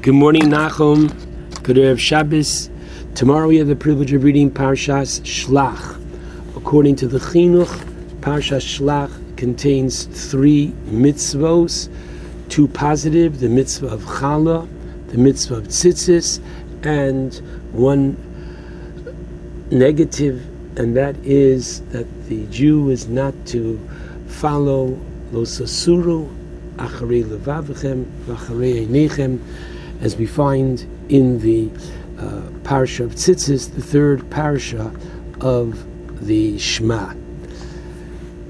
Good morning, Nachum. Good Erev Shabbos. Tomorrow we have the privilege of reading Parshas Shlach. According to the Chinuch, Parshas Shlach contains three mitzvos, two positive, the mitzvah of Chala, the mitzvah of Tzitzis, and one negative, and that is that the Jew is not to follow Losasuru, Acharei Levavichem, Acharei Einechem, as we find in the uh, parsha of Tzitzis, the third parsha of the Shema.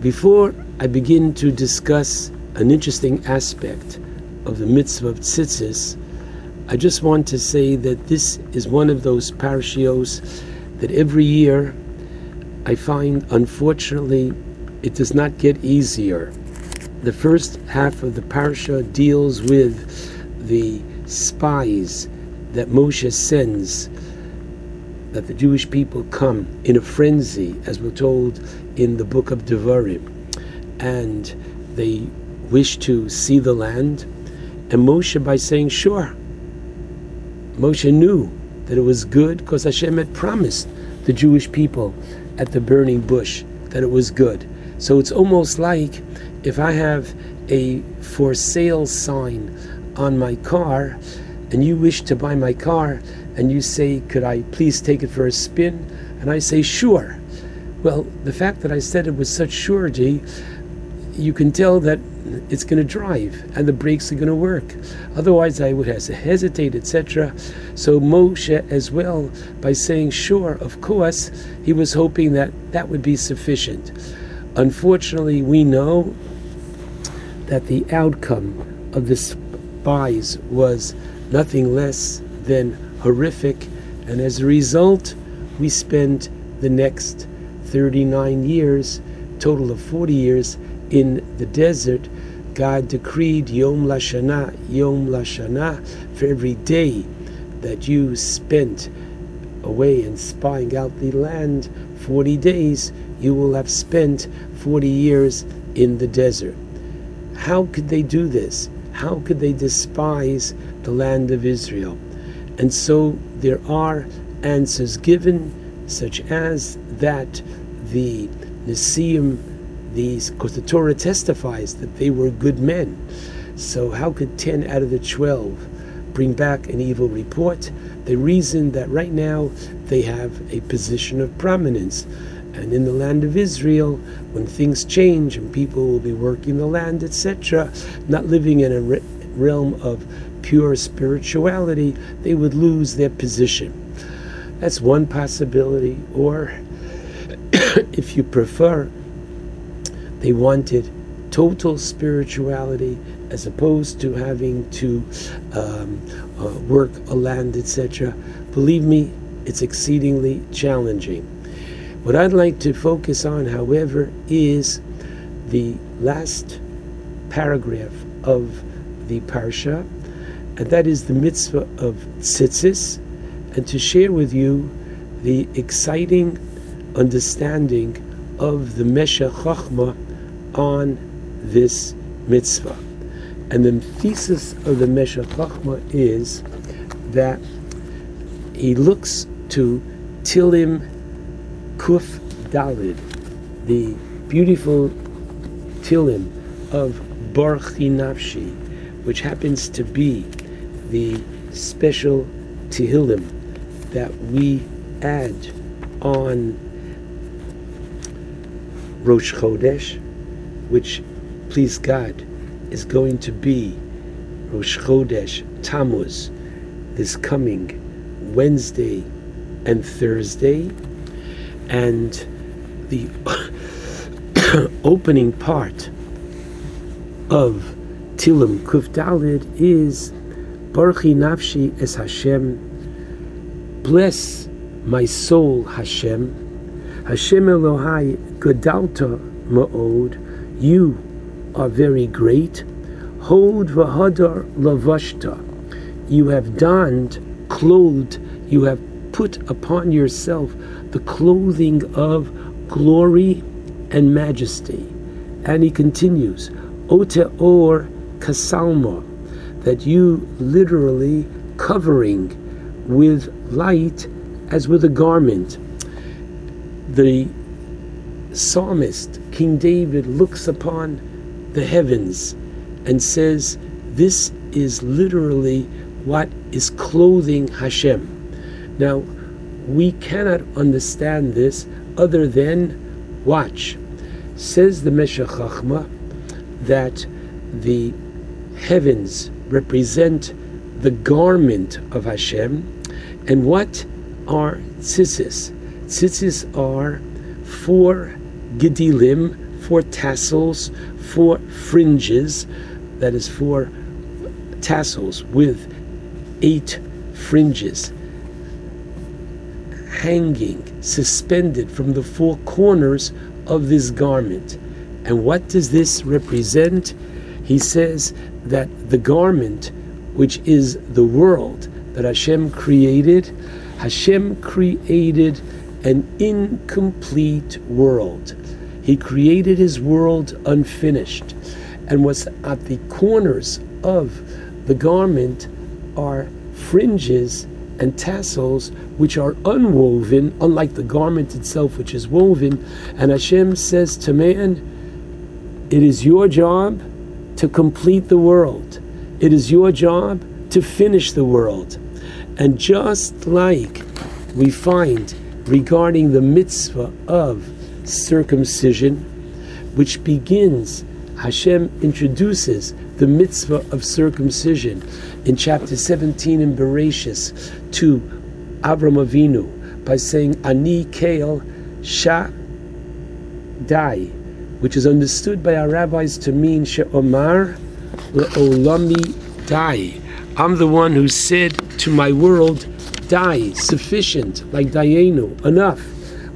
Before I begin to discuss an interesting aspect of the mitzvah of Tzitzis, I just want to say that this is one of those parashios that every year I find, unfortunately, it does not get easier. The first half of the parasha deals with the spies that Moshe sends, that the Jewish people come in a frenzy, as we're told in the book of Devarim, and they wish to see the land. And Moshe, by saying, Sure, Moshe knew that it was good because Hashem had promised the Jewish people at the burning bush that it was good. So it's almost like if I have a for sale sign on my car and you wish to buy my car and you say, Could I please take it for a spin? And I say, Sure. Well, the fact that I said it with such surety, you can tell that it's going to drive and the brakes are going to work. Otherwise, I would have to hesitate, etc. So Moshe, as well, by saying sure, of course, he was hoping that that would be sufficient. Unfortunately, we know that the outcome of this buys was nothing less than horrific, and as a result, we spent the next 39 years, total of 40 years, in the desert. God decreed Yom Lashana, Yom Lashana, for every day that you spent away and spying out the land, 40 days, you will have spent 40 years in the desert. How could they do this? How could they despise the land of Israel? And so there are answers given, such as that the Nisim, these, because the Torah testifies that they were good men. So how could 10 out of the 12 bring back an evil report? The reason that right now they have a position of prominence. And in the land of Israel, when things change and people will be working the land, etc., not living in a re- realm of pure spirituality, they would lose their position. That's one possibility. Or, if you prefer, they wanted total spirituality as opposed to having to um, uh, work a land, etc. Believe me, it's exceedingly challenging. What I'd like to focus on, however, is the last paragraph of the parsha, and that is the mitzvah of tzitzis, and to share with you the exciting understanding of the Meshech Chochmah on this mitzvah. And the thesis of the Meshech Chochmah is that he looks to Tilim Kuf Dalid, the beautiful Tilim of Barchi Nafshi, which happens to be the special Tehillim that we add on Rosh Chodesh, which, please God, is going to be Rosh Chodesh Tammuz this coming Wednesday and Thursday and the opening part of Tilim Kuf Dalid is Baruchi Nafshi es Hashem. Bless my soul, Hashem. Hashem Elohai Gadalta Ma'od. You are very great. Hod Vahadar lavashta. You have donned, clothed, you have put upon yourself the clothing of glory and majesty. And he continues, Ote or kasalma, that you literally covering with light as with a garment. The psalmist, King David, looks upon the heavens and says, This is literally what is clothing Hashem. Now, we cannot understand this other than watch. Says the Meshech that the heavens represent the garment of Hashem, and what are tzitzis? Tzitzis are four gedilim, four tassels, four fringes, that is four tassels with eight fringes hanging, suspended from the four corners of this garment. And what does this represent? He says that the garment, which is the world that Hashem created, Hashem created an incomplete world. He created his world unfinished. And what's at the corners of the garment are fringes and tassels which are unwoven, unlike the garment itself, which is woven. And Hashem says to man, It is your job to complete the world, it is your job to finish the world. And just like we find regarding the mitzvah of circumcision, which begins, Hashem introduces the mitzvah of circumcision in chapter 17 in Bereshis to Avram Avinu by saying Ani Kael Sha Dai, which is understood by our rabbis to mean She'omar Le'olami Dai. I'm the one who said to my world, Die, sufficient, like Dayenu, enough.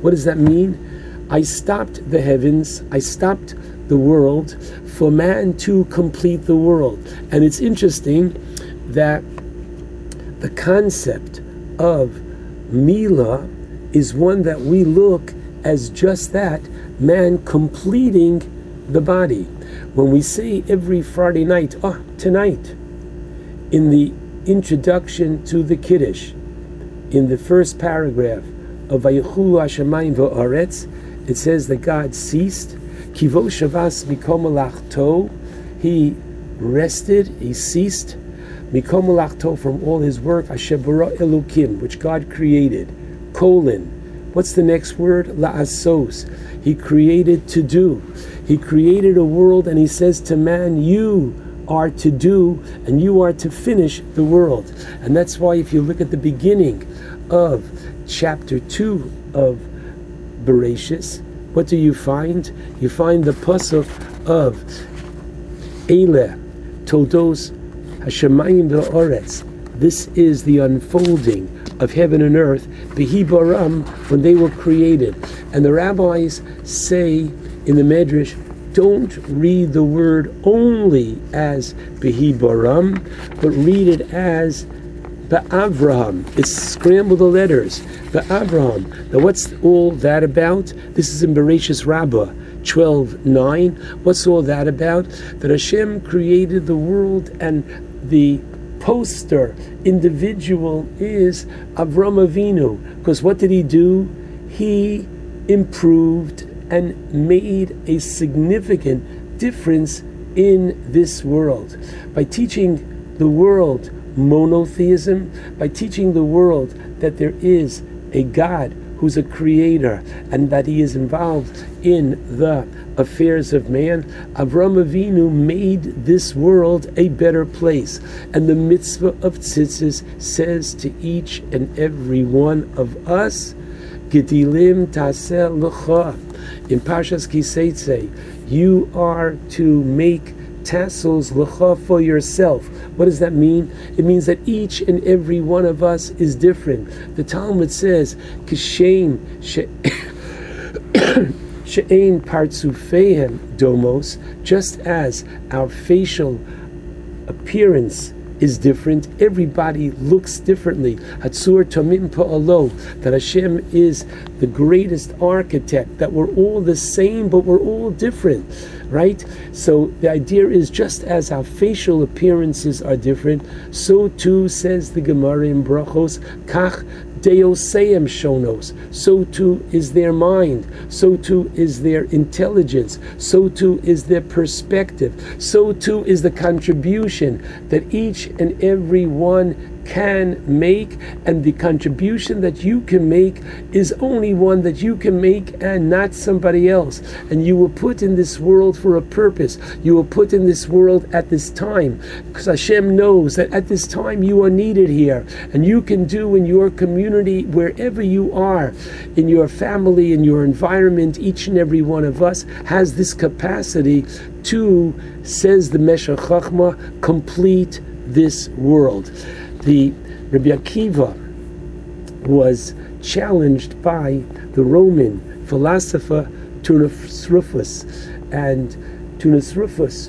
What does that mean? I stopped the heavens, I stopped the world for man to complete the world. And it's interesting that the concept of Mila is one that we look as just that man completing the body. When we say every Friday night, oh, tonight, in the introduction to the Kiddush, in the first paragraph of Vayichu Hashemayim V'Aretz, it says that God ceased. Kivo Shavas Mikom He rested, he ceased Mikom from all his work, Ashebara Elukim, which God created. Colon. What's the next word? La'asos. He created to do. He created a world and he says to man, You are to do and you are to finish the world. And that's why if you look at the beginning of chapter 2 of Bereshis, what do you find? You find the pasuk of Ele, Toldos Hashemayim ve'oretz. This is the unfolding of heaven and earth, Behibaram, when they were created. And the rabbis say in the Medrash, don't read the word only as Behibaram, but read it as Be'avraham. It's scramble the letters. Be'avraham. Now what's all that about? This is in Bereshis Rabbah. 12 9. What's all that about? That Hashem created the world and the poster individual is Avram Avinu. Because what did he do? He improved and made a significant difference in this world. By teaching the world monotheism, by teaching the world that there is a God who's a creator and that he is involved in the affairs of man, Avram Avinu made this world a better place. And the mitzvah of tzitzis says to each and every one of us, Gedilim taseh l'cha. In Pashas Kiseitze, you are to make tassels for yourself. What does that mean? It means that each and every one of us is different. The Talmud says, "Kishem she'ein partzufehem domos," just as our facial appearance is different. Everybody looks differently. Hatzur Tomim Pa'alo, that Hashem is the greatest architect, that we're all the same, but we're all different. Right? So the idea is just as our facial appearances are different, so too says the Gemara in Brachos, kach Deoseim shonos. So too is their mind. So too is their intelligence. So too is their perspective. So too is the contribution that each and every one can make, and the contribution that you can make is only one that you can make and not somebody else. And you were put in this world for a purpose. You were put in this world at this time because Hashem knows that at this time you are needed here, and you can do in your community, wherever you are, in your family, in your environment, each and every one of us has this capacity to, says the Meshech Chachma, complete this world the Rabbi Akiva was challenged by the Roman philosopher Turnus Rufus. And Turnus Rufus,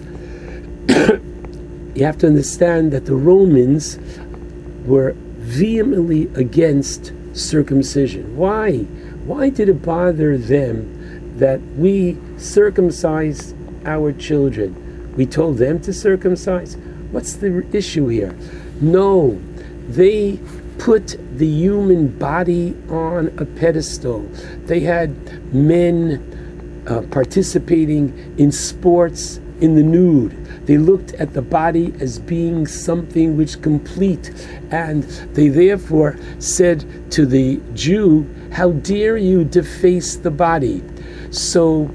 you have to understand that the Romans were vehemently against circumcision. Why? Why did it bother them that we circumcised our children? We told them to circumcise. What's the issue here? No, they put the human body on a pedestal. They had men uh, participating in sports in the nude. They looked at the body as being something which complete, and they therefore said to the Jew, "How dare you deface the body?" So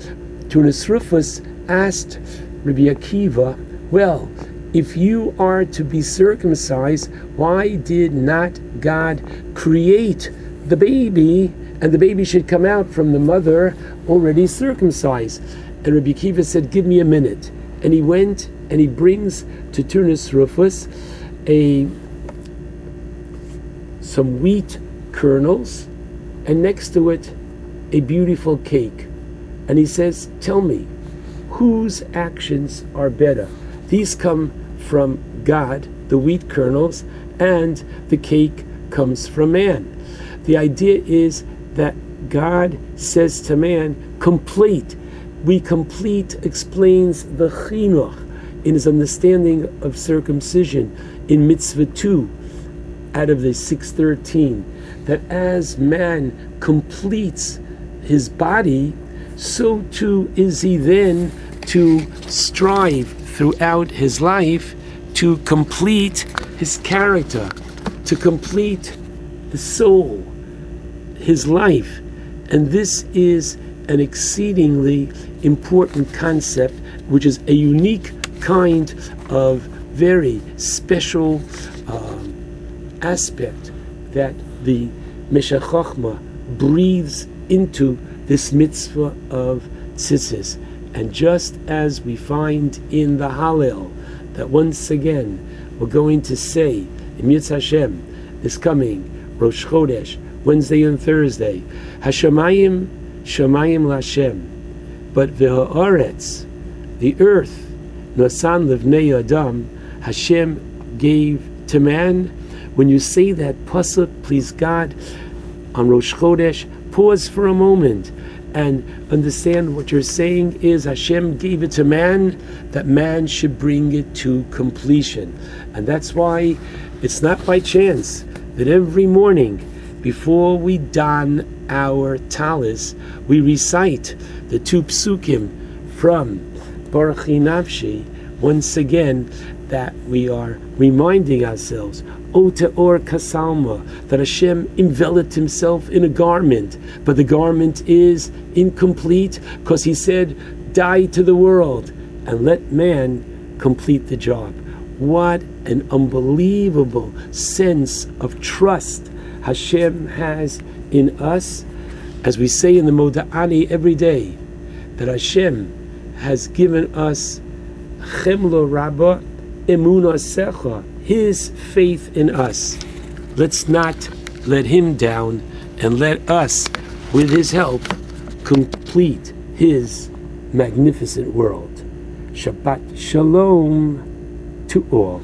Turnus Rufus asked Rabbi Akiva, "Well, if you are to be circumcised, why did not God create the baby and the baby should come out from the mother already circumcised? And Rabbi Akiva said, Give me a minute. And he went and he brings to Turnus Rufus a some wheat kernels and next to it a beautiful cake. And he says, Tell me, whose actions are better? These come from God, the wheat kernels, and the cake comes from man. The idea is that God says to man, complete. We complete explains the chinuch in his understanding of circumcision in mitzvah 2 out of the 613 that as man completes his body so too is he then to strive throughout his life to complete his character, to complete the soul, his life. And this is an exceedingly important concept, which is a unique kind of very special um, aspect that the Meshech Chochmah breathes into this mitzvah of tzitzis. And just as we find in the Hallel that once again we're going to say Yitz Hashem this coming Rosh Chodesh, Wednesday and Thursday, Hashemayim Shemayim Lashem, but v'ha'aretz, the earth, Nasan livnei Adam, Hashem gave to man. When you say that pasuk, please God, on Rosh Chodesh, pause for a moment and understand what you're saying is Hashem gave it to man, that man should bring it to completion. And that's why it's not by chance that every morning before we don our talis, we recite the two psukim from Baruch Nafshi once again that we are reminding ourselves Or Kasalma, that Hashem enveloped himself in a garment, but the garment is incomplete because he said, Die to the world and let man complete the job. What an unbelievable sense of trust Hashem has in us, as we say in the Moda'ani every day, that Hashem has given us Chemlo Rabbah Emunah Secha, his faith in us. Let's not let him down and let us, with his help, complete his magnificent world. Shabbat Shalom to all.